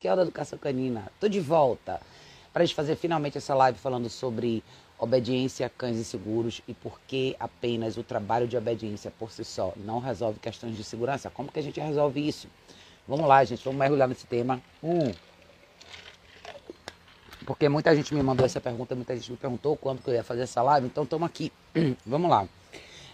Raquel da Educação Canina. Tô de volta para a gente fazer finalmente essa live falando sobre obediência a cães inseguros e por que apenas o trabalho de obediência por si só não resolve questões de segurança. Como que a gente resolve isso? Vamos lá, gente, vamos mergulhar nesse tema. Um, porque muita gente me mandou essa pergunta, muita gente me perguntou quando que eu ia fazer essa live, então estamos aqui. vamos lá.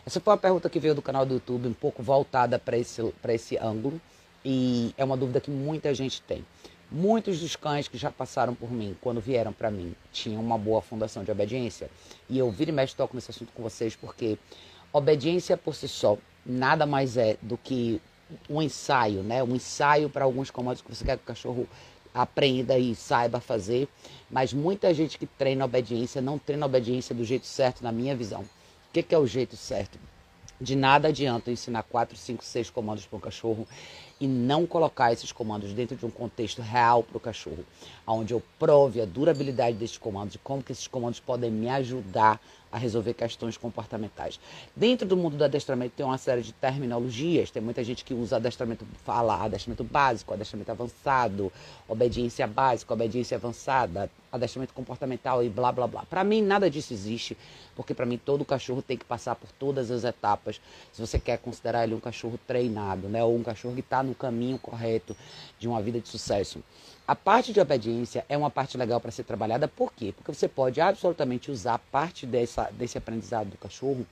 Essa foi uma pergunta que veio do canal do YouTube, um pouco voltada para esse, esse ângulo, e é uma dúvida que muita gente tem. Muitos dos cães que já passaram por mim, quando vieram para mim, tinham uma boa fundação de obediência. E eu viro e mexe toco nesse assunto com vocês porque obediência por si só nada mais é do que um ensaio, né? Um ensaio para alguns comandos que você quer que o cachorro aprenda e saiba fazer. Mas muita gente que treina obediência não treina obediência do jeito certo, na minha visão. O que, que é o jeito certo? De nada adianta ensinar 4, 5, 6 comandos para um cachorro e não colocar esses comandos dentro de um contexto real para o cachorro, onde eu prove a durabilidade desses comandos e como que esses comandos podem me ajudar a resolver questões comportamentais. Dentro do mundo do adestramento tem uma série de terminologias, tem muita gente que usa adestramento, fala adestramento básico, adestramento avançado, obediência básica, obediência avançada, adestramento comportamental e blá blá blá. Para mim nada disso existe, porque para mim todo cachorro tem que passar por todas as etapas. Se você quer considerar ele um cachorro treinado, né, ou um cachorro que está no caminho correto de uma vida de sucesso. A parte de obediência é uma parte legal para ser trabalhada, por quê? Porque você pode absolutamente usar parte dessa, desse aprendizado do cachorro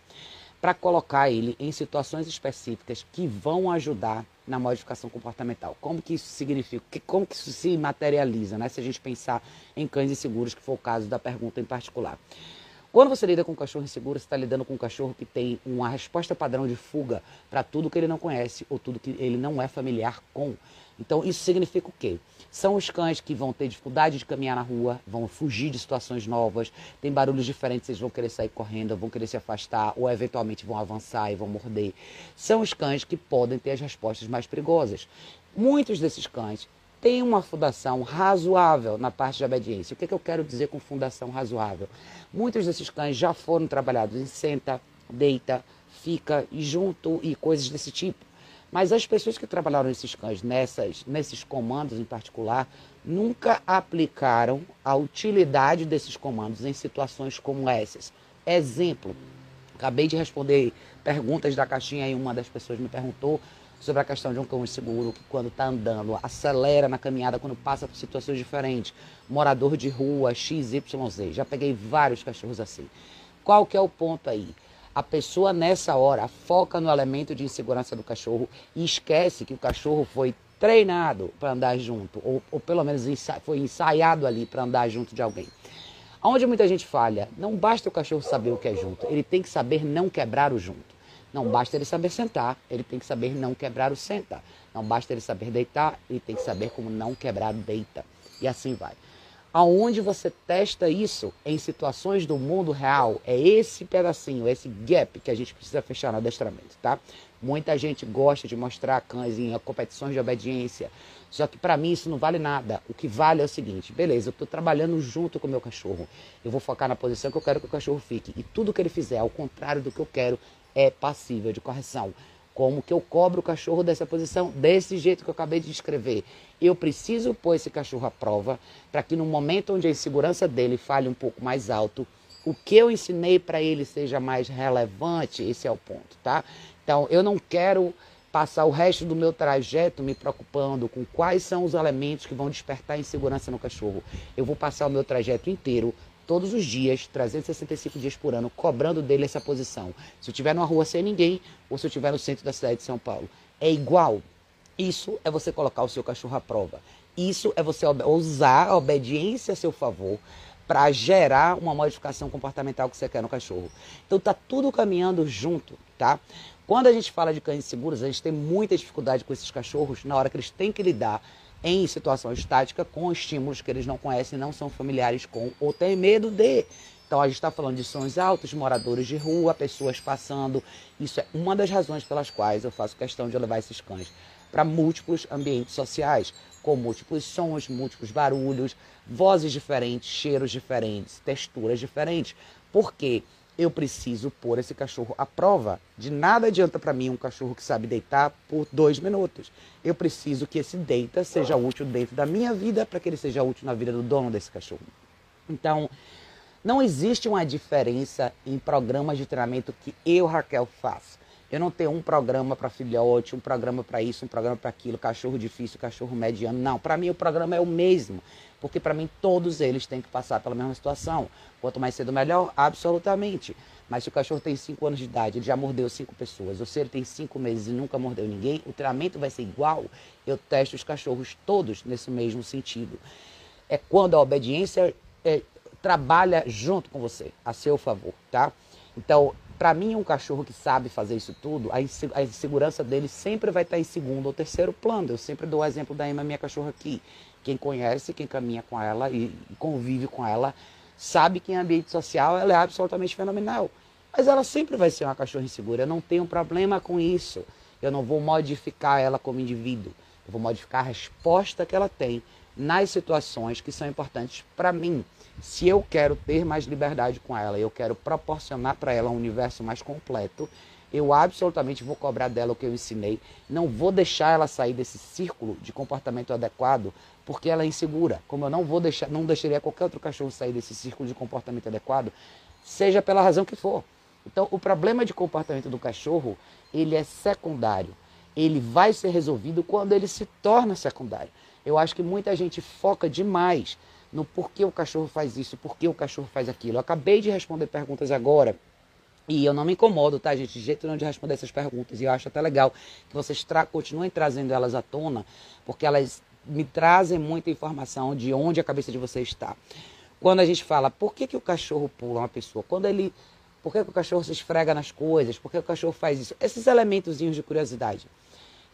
para colocar ele em situações específicas que vão ajudar na modificação comportamental. Como que isso significa? Como que isso se materializa, né? Se a gente pensar em cães inseguros, que foi o caso da pergunta em particular. Quando você lida com um cachorro inseguro, você está lidando com um cachorro que tem uma resposta padrão de fuga para tudo que ele não conhece ou tudo que ele não é familiar com. Então, isso significa o quê? São os cães que vão ter dificuldade de caminhar na rua, vão fugir de situações novas, tem barulhos diferentes, eles vão querer sair correndo, vão querer se afastar ou eventualmente vão avançar e vão morder. São os cães que podem ter as respostas mais perigosas. Muitos desses cães têm uma fundação razoável na parte de obediência. O que, é que eu quero dizer com fundação razoável? Muitos desses cães já foram trabalhados em senta, deita, fica e junto e coisas desse tipo. Mas as pessoas que trabalharam esses cães nessas, nesses comandos em particular nunca aplicaram a utilidade desses comandos em situações como essas. Exemplo, acabei de responder perguntas da caixinha e uma das pessoas me perguntou sobre a questão de um cão inseguro que quando está andando acelera na caminhada quando passa por situações diferentes. Morador de rua, XYZ. Já peguei vários cachorros assim. Qual que é o ponto aí? A pessoa nessa hora foca no elemento de insegurança do cachorro e esquece que o cachorro foi treinado para andar junto, ou, ou pelo menos foi ensaiado ali para andar junto de alguém. Onde muita gente falha, não basta o cachorro saber o que é junto, ele tem que saber não quebrar o junto. Não basta ele saber sentar, ele tem que saber não quebrar o senta. Não basta ele saber deitar, ele tem que saber como não quebrar o deita. E assim vai. Aonde você testa isso em situações do mundo real, é esse pedacinho, esse gap que a gente precisa fechar no adestramento, tá? Muita gente gosta de mostrar cães em competições de obediência, só que para mim isso não vale nada. O que vale é o seguinte: beleza, eu estou trabalhando junto com o meu cachorro, eu vou focar na posição que eu quero que o cachorro fique, e tudo que ele fizer ao contrário do que eu quero é passível de correção. Como que eu cobro o cachorro dessa posição? Desse jeito que eu acabei de descrever. Eu preciso pôr esse cachorro à prova para que no momento onde a insegurança dele fale um pouco mais alto, o que eu ensinei para ele seja mais relevante. Esse é o ponto, tá? Então, eu não quero passar o resto do meu trajeto me preocupando com quais são os elementos que vão despertar insegurança no cachorro. Eu vou passar o meu trajeto inteiro todos os dias, 365 dias por ano, cobrando dele essa posição. Se eu estiver numa rua sem ninguém ou se eu estiver no centro da cidade de São Paulo. É igual. Isso é você colocar o seu cachorro à prova. Isso é você usar a obediência a seu favor para gerar uma modificação comportamental que você quer no cachorro. Então tá tudo caminhando junto, tá? Quando a gente fala de cães seguros, a gente tem muita dificuldade com esses cachorros na hora que eles têm que lidar em situação estática com estímulos que eles não conhecem, não são familiares com ou têm medo de. Então a gente está falando de sons altos, moradores de rua, pessoas passando. Isso é uma das razões pelas quais eu faço questão de levar esses cães para múltiplos ambientes sociais, com múltiplos sons, múltiplos barulhos, vozes diferentes, cheiros diferentes, texturas diferentes. Porque eu preciso pôr esse cachorro à prova. De nada adianta para mim um cachorro que sabe deitar por dois minutos. Eu preciso que esse deita seja útil dentro da minha vida para que ele seja útil na vida do dono desse cachorro. Então, não existe uma diferença em programas de treinamento que eu, Raquel, faço. Eu não tenho um programa para filhote, um programa para isso, um programa para aquilo, cachorro difícil, cachorro mediano. Não, para mim o programa é o mesmo, porque para mim todos eles têm que passar pela mesma situação. Quanto mais cedo, melhor, absolutamente. Mas se o cachorro tem 5 anos de idade, ele já mordeu 5 pessoas, ou se ele tem 5 meses e nunca mordeu ninguém, o treinamento vai ser igual. Eu testo os cachorros todos nesse mesmo sentido. É quando a obediência é, trabalha junto com você, a seu favor, tá? Então, para mim, um cachorro que sabe fazer isso tudo, a insegurança dele sempre vai estar em segundo ou terceiro plano. Eu sempre dou o exemplo da Emma, minha cachorra aqui. Quem conhece, quem caminha com ela e convive com ela, sabe que em ambiente social ela é absolutamente fenomenal. Mas ela sempre vai ser uma cachorra insegura. Eu não tenho problema com isso. Eu não vou modificar ela como indivíduo. Eu vou modificar a resposta que ela tem nas situações que são importantes para mim. Se eu quero ter mais liberdade com ela, eu quero proporcionar para ela um universo mais completo, eu absolutamente vou cobrar dela o que eu ensinei. Não vou deixar ela sair desse círculo de comportamento adequado porque ela é insegura. Como eu não vou deixar, não deixaria qualquer outro cachorro sair desse círculo de comportamento adequado, seja pela razão que for. Então, o problema de comportamento do cachorro, ele é secundário. Ele vai ser resolvido quando ele se torna secundário. Eu acho que muita gente foca demais no porquê o cachorro faz isso, porquê o cachorro faz aquilo. Eu acabei de responder perguntas agora e eu não me incomodo, tá, gente? De jeito nenhum de responder essas perguntas. E eu acho até legal que vocês tra continuem trazendo elas à tona, porque elas me trazem muita informação de onde a cabeça de vocês está. Quando a gente fala, por que, que o cachorro pula uma pessoa? Quando ele. Por que, que o cachorro se esfrega nas coisas? Por que o cachorro faz isso? Esses elementozinhos de curiosidade.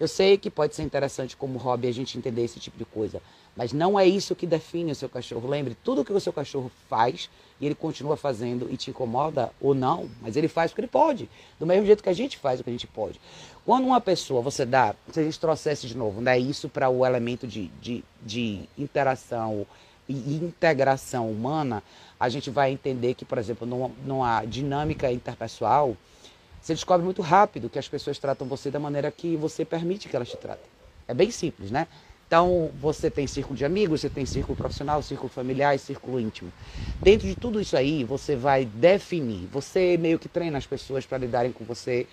Eu sei que pode ser interessante como hobby a gente entender esse tipo de coisa, mas não é isso que define o seu cachorro. Lembre, tudo que o seu cachorro faz e ele continua fazendo e te incomoda ou não, mas ele faz o que ele pode, do mesmo jeito que a gente faz o que a gente pode. Quando uma pessoa você dá, se a gente trouxesse de novo, né, isso para o elemento de, de, de interação e integração humana, a gente vai entender que, por exemplo, numa, numa dinâmica interpessoal, você descobre muito rápido que as pessoas tratam você da maneira que você permite que elas te tratem. É bem simples, né? Então, você tem círculo de amigos, você tem círculo profissional, círculo familiar e círculo íntimo. Dentro de tudo isso aí, você vai definir. Você meio que treina as pessoas para lidarem com você,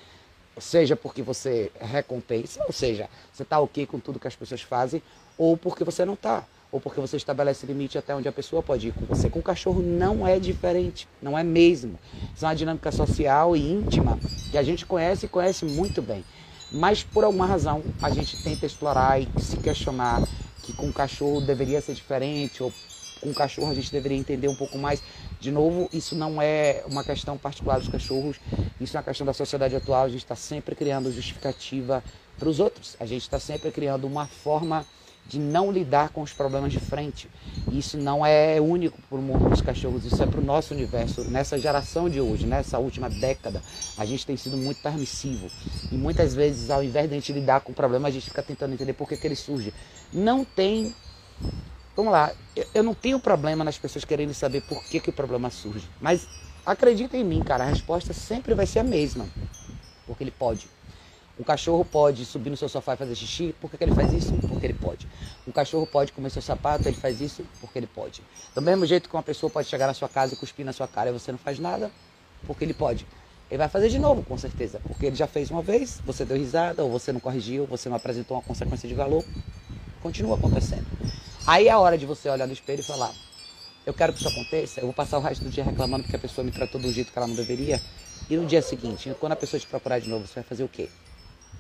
seja porque você recompensa, ou seja, você está ok com tudo que as pessoas fazem, ou porque você não está ou porque você estabelece limite até onde a pessoa pode ir com você. Com o cachorro não é diferente, não é mesmo. Isso é uma dinâmica social e íntima que a gente conhece e conhece muito bem. Mas por alguma razão a gente tenta explorar e se questionar que com o cachorro deveria ser diferente ou com o cachorro a gente deveria entender um pouco mais. De novo, isso não é uma questão particular dos cachorros, isso é uma questão da sociedade atual. A gente está sempre criando justificativa para os outros, a gente está sempre criando uma forma de não lidar com os problemas de frente. Isso não é único para o mundo dos cachorros, isso é para o nosso universo. Nessa geração de hoje, nessa última década, a gente tem sido muito permissivo. E muitas vezes, ao invés de a gente lidar com o problema, a gente fica tentando entender por que, que ele surge. Não tem. Vamos lá, eu não tenho problema nas pessoas querendo saber por que, que o problema surge. Mas acredita em mim, cara, a resposta sempre vai ser a mesma. Porque ele pode. Um cachorro pode subir no seu sofá e fazer xixi, por que, ele faz isso? Porque ele pode. Um cachorro pode comer seu sapato, ele faz isso porque ele pode. Do mesmo jeito que uma pessoa pode chegar na sua casa e cuspir na sua cara e você não faz nada, porque ele pode. Ele vai fazer de novo, com certeza, porque ele já fez uma vez, você deu risada, ou você não corrigiu, você não apresentou uma consequência de valor, continua acontecendo. Aí é a hora de você olhar no espelho e falar: Eu quero que isso aconteça, eu vou passar o resto do dia reclamando porque a pessoa me tratou do jeito que ela não deveria. E no dia seguinte, quando a pessoa te procurar de novo, você vai fazer o quê?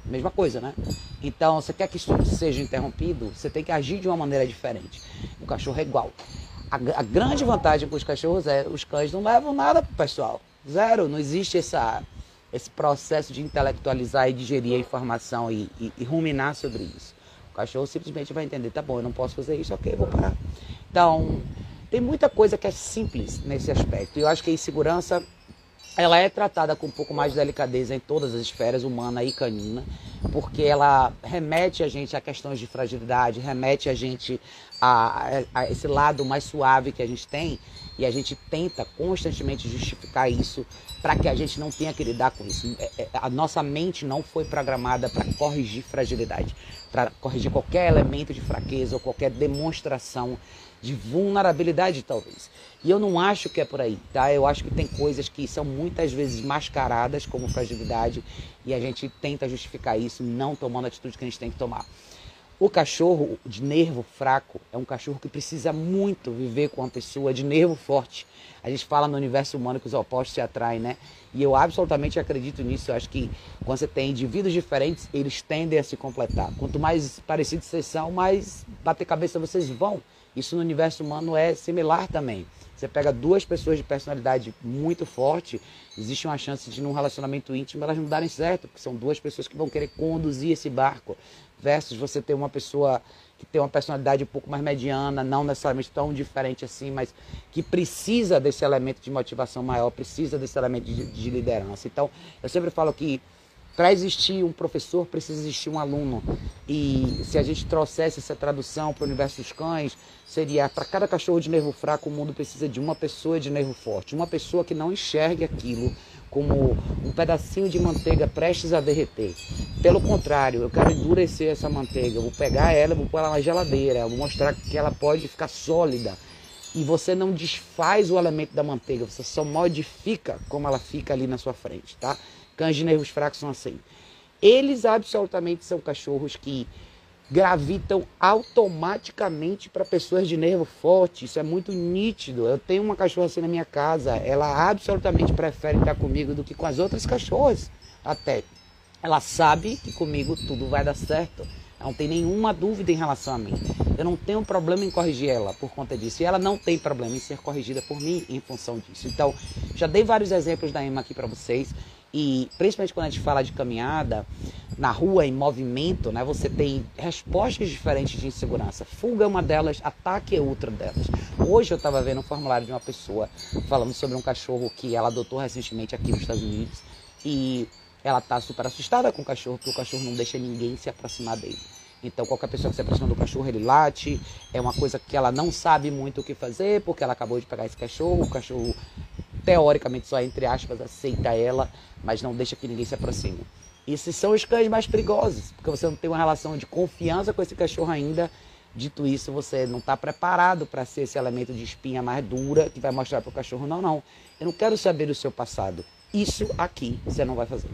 Mesma coisa, né? Então, você quer que isso seja interrompido, você tem que agir de uma maneira diferente. O cachorro é igual. A, a grande vantagem com os cachorros é os cães não levam nada pro pessoal. Zero. Não existe essa, esse processo de intelectualizar e digerir a informação e, e, e ruminar sobre isso. O cachorro simplesmente vai entender, tá bom, eu não posso fazer isso, ok, vou parar. Então, tem muita coisa que é simples nesse aspecto. E eu acho que a insegurança ela é tratada com um pouco mais de delicadeza em todas as esferas, humana e canina, porque ela remete a gente a questões de fragilidade, remete a gente a, a, esse lado mais suave que a gente tem. E a gente tenta constantemente justificar isso para que a gente não tenha que lidar com isso. É, é, a nossa mente não foi programada para corrigir fragilidade, para corrigir qualquer elemento de fraqueza ou qualquer demonstração de vulnerabilidade, talvez. E eu não acho que é por aí, tá? Eu acho que tem coisas que são muitas vezes mascaradas como fragilidade e a gente tenta justificar isso não tomando a atitude que a gente tem que tomar. O cachorro de nervo fraco é um cachorro que precisa muito viver com uma pessoa de nervo forte. A gente fala no universo humano que os opostos se atraem, né? E eu absolutamente acredito nisso. Eu acho que quando você tem indivíduos diferentes, eles tendem a se completar. Quanto mais parecidos vocês são, mais bater cabeça vocês vão. Isso no universo humano é similar também. Você pega duas pessoas de personalidade muito forte, existe uma chance de num relacionamento íntimo elas não darem certo, porque são duas pessoas que vão querer conduzir esse barco, versus você ter uma pessoa que tem uma personalidade um pouco mais mediana, não necessariamente tão diferente assim, mas que precisa desse elemento de motivação maior, precisa desse elemento de, de liderança. Então, eu sempre falo que para existir um professor, precisa existir um aluno. E se a gente trouxesse essa tradução para o universo dos cães, seria para cada cachorro de nervo fraco, o mundo precisa de uma pessoa de nervo forte. Uma pessoa que não enxergue aquilo como um pedacinho de manteiga prestes a derreter. Pelo contrário, eu quero endurecer essa manteiga. Eu vou pegar ela, vou pôr ela na geladeira, vou mostrar que ela pode ficar sólida. E você não desfaz o elemento da manteiga, você só modifica como ela fica ali na sua frente, tá? Cães de nervos fracos são assim. Eles absolutamente são cachorros que gravitam automaticamente para pessoas de nervo forte. Isso é muito nítido. Eu tenho uma cachorra assim na minha casa. Ela absolutamente prefere estar comigo do que com as outras cachorras. Até. Ela sabe que comigo tudo vai dar certo. Não tem nenhuma dúvida em relação a mim. Eu não tenho problema em corrigir ela por conta disso. E ela não tem problema em ser corrigida por mim em função disso. Então, já dei vários exemplos da Emma aqui para vocês. E principalmente quando a gente fala de caminhada na rua, em movimento, né, você tem respostas diferentes de insegurança. Fuga é uma delas, ataque é outra delas. Hoje eu estava vendo um formulário de uma pessoa falando sobre um cachorro que ela adotou recentemente aqui nos Estados Unidos. E ela está super assustada com o cachorro, porque o cachorro não deixa ninguém se aproximar dele. Então, qualquer pessoa que se aproxima do cachorro, ele late. É uma coisa que ela não sabe muito o que fazer, porque ela acabou de pegar esse cachorro. O cachorro teoricamente só entre aspas aceita ela, mas não deixa que ninguém se aproxime. Esses são os cães mais perigosos, porque você não tem uma relação de confiança com esse cachorro ainda. Dito isso, você não está preparado para ser esse elemento de espinha mais dura que vai mostrar para o cachorro: não, não, eu não quero saber do seu passado. Isso aqui você não vai fazer.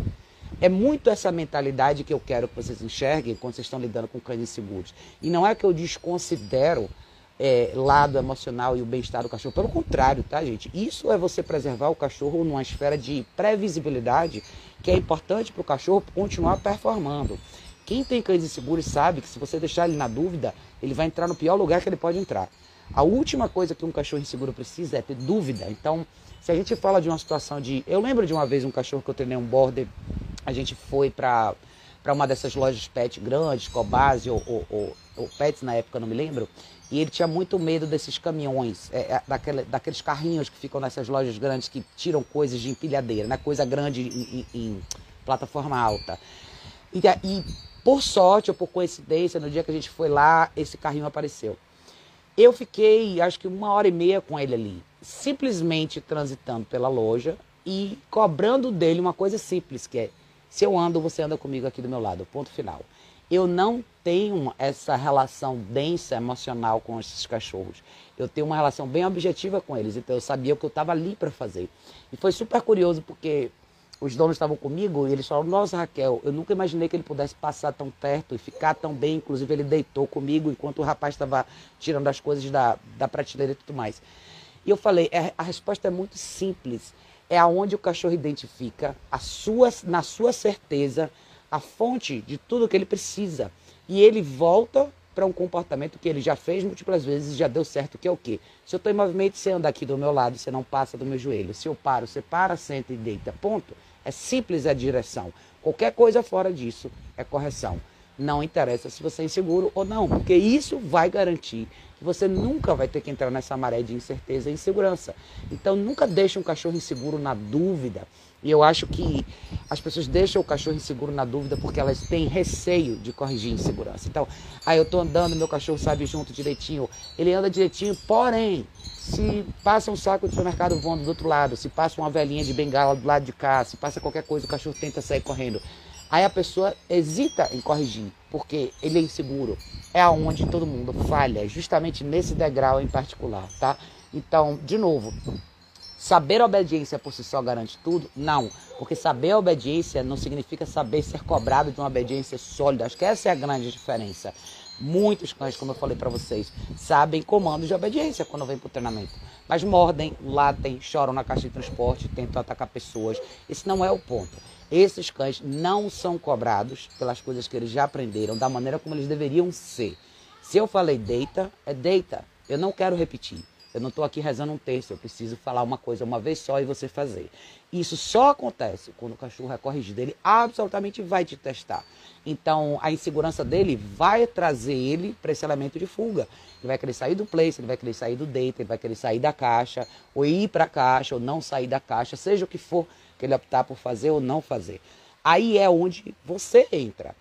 É muito essa mentalidade que eu quero que vocês enxerguem quando vocês estão lidando com cães inseguros. E não é que eu desconsidero é, lado emocional e o bem-estar do cachorro. Pelo contrário, tá, gente? Isso é você preservar o cachorro numa esfera de previsibilidade que é importante para o cachorro continuar performando. Quem tem cães inseguros sabe que se você deixar ele na dúvida, ele vai entrar no pior lugar que ele pode entrar. A última coisa que um cachorro inseguro precisa é ter dúvida. Então, se a gente fala de uma situação de. Eu lembro de uma vez um cachorro que eu treinei um border, a gente foi para uma dessas lojas pet grandes, Cobase ou, ou, ou, ou Pets na época, não me lembro. E ele tinha muito medo desses caminhões, é, é, daquele, daqueles carrinhos que ficam nessas lojas grandes que tiram coisas de empilhadeira, né? coisa grande em, em, em plataforma alta. E, e por sorte ou por coincidência, no dia que a gente foi lá, esse carrinho apareceu. Eu fiquei, acho que uma hora e meia com ele ali, simplesmente transitando pela loja e cobrando dele uma coisa simples, que é se eu ando, você anda comigo aqui do meu lado, ponto final. Eu não tenho essa relação densa emocional com esses cachorros. Eu tenho uma relação bem objetiva com eles, então eu sabia o que eu estava ali para fazer. E foi super curioso porque os donos estavam comigo e eles falaram: Nossa, Raquel, eu nunca imaginei que ele pudesse passar tão perto e ficar tão bem. Inclusive, ele deitou comigo enquanto o rapaz estava tirando as coisas da, da prateleira e tudo mais. E eu falei: é, a resposta é muito simples. É aonde o cachorro identifica a sua, na sua certeza a fonte de tudo que ele precisa. E ele volta para um comportamento que ele já fez múltiplas vezes e já deu certo, que é o quê? Se eu estou em movimento, você anda aqui do meu lado, você não passa do meu joelho. Se eu paro, você para, senta e deita. Ponto. É simples a direção. Qualquer coisa fora disso é correção. Não interessa se você é inseguro ou não, porque isso vai garantir que você nunca vai ter que entrar nessa maré de incerteza e insegurança. Então nunca deixe um cachorro inseguro na dúvida E eu acho que as pessoas deixam o cachorro inseguro na dúvida porque elas têm receio de corrigir insegurança. Então, aí eu tô andando, meu cachorro sabe junto direitinho, ele anda direitinho, porém, se passa um saco de supermercado voando do outro lado, se passa uma velhinha de bengala do lado de cá, se passa qualquer coisa, o cachorro tenta sair correndo. Aí a pessoa hesita em corrigir, porque ele é inseguro. É aonde todo mundo falha, justamente nesse degrau em particular, tá? Então, de novo, saber a obediência por si só garante tudo? Não, porque saber a obediência não significa saber ser cobrado de uma obediência sólida. Acho que essa é a grande diferença. Muitos cães, como eu falei para vocês, sabem comandos de obediência quando vem para o treinamento. Mas mordem, latem, choram na caixa de transporte, tentam atacar pessoas. Esse não é o ponto. Esses cães não são cobrados pelas coisas que eles já aprenderam, da maneira como eles deveriam ser. Se eu falei deita, é deita. Eu não quero repetir. Eu não estou aqui rezando um texto, eu preciso falar uma coisa uma vez só e você fazer. Isso só acontece quando o cachorro é corrigido. Ele absolutamente vai te testar. Então, a insegurança dele vai trazer ele para esse elemento de fuga. Ele vai querer sair do place, ele vai querer sair do deita, ele vai querer sair da caixa, ou ir para a caixa, ou não sair da caixa, seja o que for que ele optar por fazer ou não fazer. Aí é onde você entra.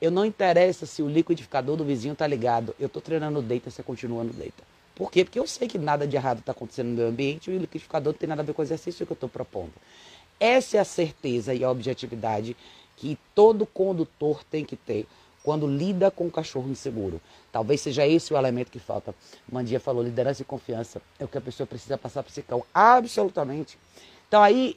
Eu não interessa se o liquidificador do vizinho está ligado. Eu estou treinando deita, você continua no deita. Por quê? Porque eu sei que nada de errado está acontecendo no meu ambiente e o liquidificador não tem nada a ver com o exercício que eu estou propondo. Essa é a certeza e a objetividade que todo condutor tem que ter quando lida com o cachorro inseguro. Talvez seja esse o elemento que falta. Mandia falou, liderança e confiança é o que a pessoa precisa passar para esse cão. Absolutamente. Então aí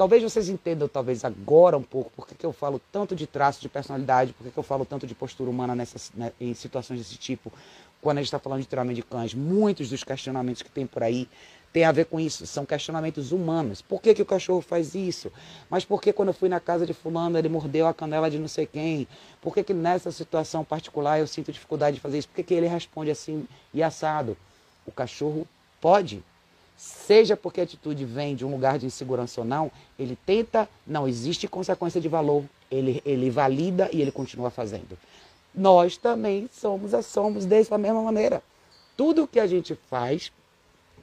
Talvez vocês entendam, talvez agora um pouco, por que eu falo tanto de traço de personalidade, por que eu falo tanto de postura humana nessas, né, em situações desse tipo, quando a gente está falando de treinamento de cães. Muitos dos questionamentos que tem por aí tem a ver com isso, são questionamentos humanos. Por que, que o cachorro faz isso? Mas por que quando eu fui na casa de fulano ele mordeu a canela de não sei quem? Por que, que nessa situação particular eu sinto dificuldade de fazer isso? Por que, que ele responde assim e assado? O cachorro pode seja porque a atitude vem de um lugar de insegurança ou não, ele tenta, não existe consequência de valor, ele, ele valida e ele continua fazendo. Nós também somos, somos dessa mesma maneira. Tudo que a gente faz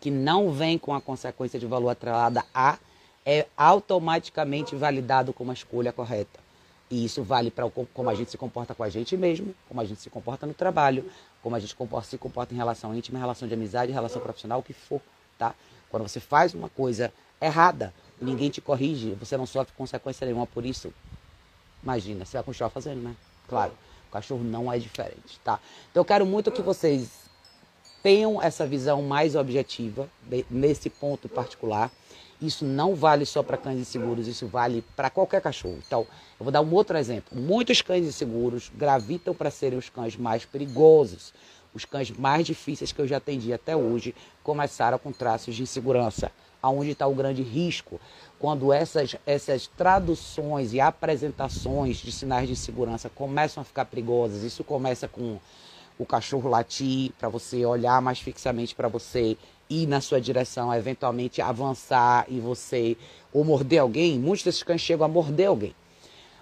que não vem com a consequência de valor atrelada a, é automaticamente validado como a escolha correta. E isso vale para como a gente se comporta com a gente mesmo, como a gente se comporta no trabalho, como a gente se comporta em relação íntima, em relação de amizade, em relação profissional, o que for tá? Quando você faz uma coisa errada, ninguém te corrige, você não sofre consequência nenhuma por isso. Imagina, você vai continuar fazendo, né? Claro, o cachorro não é diferente, tá? Então eu quero muito que vocês tenham essa visão mais objetiva nesse ponto particular. Isso não vale só para cães inseguros, isso vale para qualquer cachorro. Então, eu vou dar um outro exemplo. Muitos cães inseguros gravitam para serem os cães mais perigosos. Os cães mais difíceis que eu já atendi até hoje começaram com traços de insegurança. Aonde está o grande risco? Quando essas, essas traduções e apresentações de sinais de insegurança começam a ficar perigosas, isso começa com o cachorro latir, para você olhar mais fixamente para você, ir na sua direção, eventualmente avançar e você ou morder alguém. Muitos desses cães chegam a morder alguém.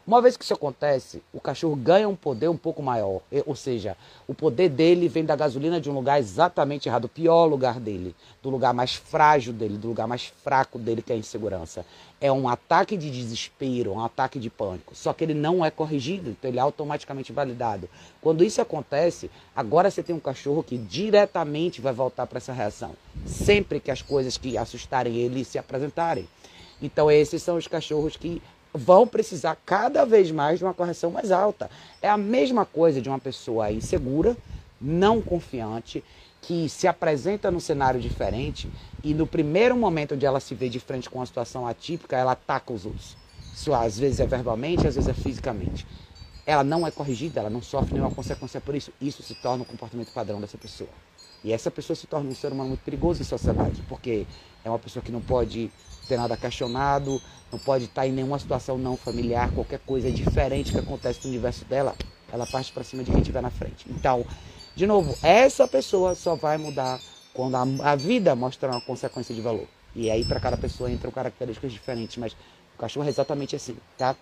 Uma vez que isso acontece, o cachorro ganha um poder um pouco maior. Ou seja, o poder dele vem da gasolina de um lugar exatamente errado, o pior lugar dele, do lugar mais frágil dele, do lugar mais fraco dele, que é a insegurança. É um ataque de desespero, um ataque de pânico. Só que ele não é corrigido, então ele é automaticamente validado. Quando isso acontece, agora você tem um cachorro que diretamente vai voltar para essa reação. Sempre que as coisas que assustarem ele se apresentarem. Então, esses são os cachorros que vão precisar cada vez mais de uma correção mais alta. É a mesma coisa de uma pessoa insegura, não confiante, que se apresenta num cenário diferente e no primeiro momento onde ela se vê de frente com uma situação atípica, ela ataca os outros. Isso às vezes é verbalmente, às vezes é fisicamente. Ela não é corrigida, ela não sofre nenhuma consequência por isso. Isso se torna o comportamento padrão dessa pessoa. E essa pessoa se torna um ser humano muito perigoso em sociedade, porque é uma pessoa que não pode ter nada questionado, não pode estar em nenhuma situação não familiar, qualquer coisa diferente que acontece no universo dela, ela parte para cima de quem estiver na frente. Então, de novo, essa pessoa só vai mudar quando a, a vida mostrar uma consequência de valor. E aí para cada pessoa entram características diferentes, mas o cachorro é exatamente assim, tá?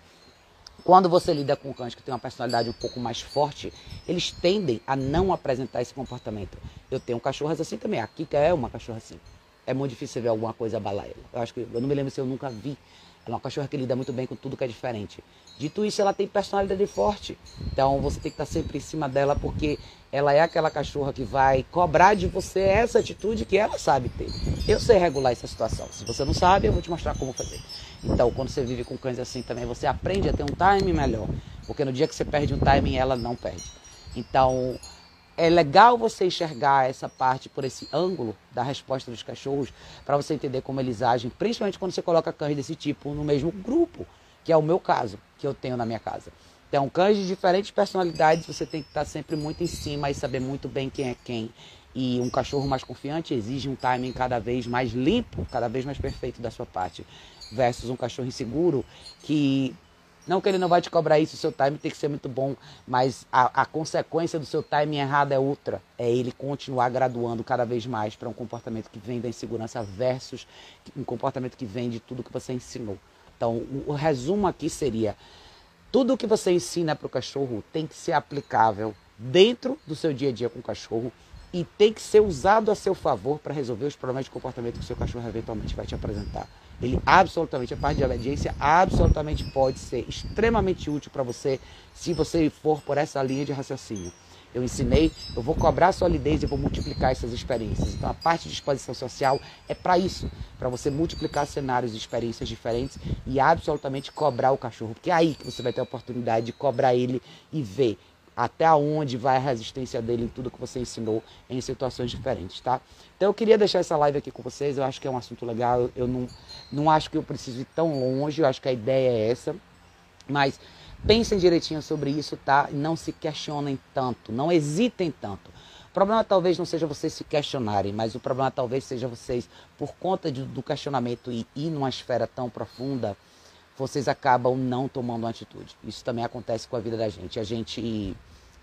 Quando você lida com cães que têm uma personalidade um pouco mais forte, eles tendem a não apresentar esse comportamento. Eu tenho cachorras assim também. A Kika é uma cachorra assim é muito difícil ver alguma coisa abalar ela. Eu acho que eu não me lembro se eu nunca vi Ela é uma cachorra que lida muito bem com tudo que é diferente. Dito isso, ela tem personalidade forte. Então você tem que estar sempre em cima dela, porque ela é aquela cachorra que vai cobrar de você essa atitude que ela sabe ter. Eu sei regular essa situação. Se você não sabe, eu vou te mostrar como fazer. Então, quando você vive com cães assim também, você aprende a ter um timing melhor. Porque no dia que você perde um timing, ela não perde. Então, é legal você enxergar essa parte por esse ângulo da resposta dos cachorros, para você entender como eles agem, principalmente quando você coloca cães desse tipo no mesmo grupo, que é o meu caso, que eu tenho na minha casa. Então, cães de diferentes personalidades, você tem que estar sempre muito em cima e saber muito bem quem é quem. E um cachorro mais confiante exige um timing cada vez mais limpo, cada vez mais perfeito da sua parte, versus um cachorro inseguro que não que ele não vai te cobrar isso, o seu time tem que ser muito bom, mas a, a consequência do seu time errado é outra. É ele continuar graduando cada vez mais para um comportamento que vem da insegurança versus um comportamento que vem de tudo que você ensinou. Então, o, o resumo aqui seria: tudo que você ensina para o cachorro tem que ser aplicável dentro do seu dia a dia com o cachorro e tem que ser usado a seu favor para resolver os problemas de comportamento que o seu cachorro eventualmente vai te apresentar. Ele absolutamente, a parte de obediência, absolutamente pode ser extremamente útil para você se você for por essa linha de raciocínio. Eu ensinei, eu vou cobrar solidez e vou multiplicar essas experiências. Então a parte de exposição social é para isso, para você multiplicar cenários e experiências diferentes e absolutamente cobrar o cachorro, porque é aí que você vai ter a oportunidade de cobrar ele e ver até onde vai a resistência dele em tudo que você ensinou em situações diferentes, tá? Então eu queria deixar essa live aqui com vocês, eu acho que é um assunto legal, eu não, não acho que eu preciso ir tão longe, eu acho que a ideia é essa, mas pensem direitinho sobre isso, tá? Não se questionem tanto, não hesitem tanto. O problema talvez não seja vocês se questionarem, mas o problema talvez seja vocês, por conta de, do questionamento e ir numa esfera tão profunda, vocês acabam não tomando uma atitude. Isso também acontece com a vida da gente. A gente,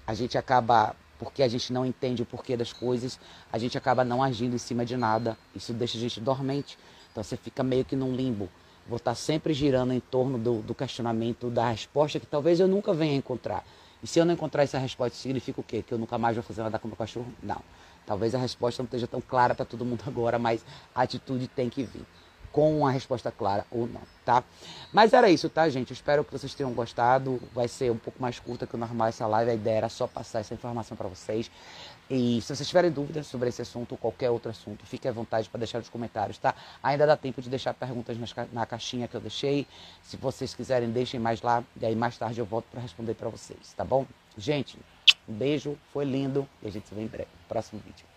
a gente acaba, porque a gente não entende o porquê das coisas, a gente acaba não agindo em cima de nada. Isso deixa a gente dormente. Então você fica meio que num limbo. Vou estar sempre girando em torno do, do questionamento, da resposta que talvez eu nunca venha encontrar. E se eu não encontrar essa resposta, significa o quê? Que eu nunca mais vou fazer nada com meu cachorro? Não. Talvez a resposta não esteja tão clara para todo mundo agora, mas a atitude tem que vir com uma resposta clara ou não, tá? Mas era isso, tá, gente? Espero que vocês tenham gostado. Vai ser um pouco mais curta que o normal essa live. A ideia era só passar essa informação para vocês. E se vocês tiverem dúvidas sobre esse assunto ou qualquer outro assunto, fique à vontade para deixar nos comentários, tá? Ainda dá tempo de deixar perguntas na caixinha que eu deixei. Se vocês quiserem, deixem mais lá. E aí mais tarde eu volto para responder para vocês, tá bom? Gente, um beijo, foi lindo e a gente se vê em breve. Próximo vídeo.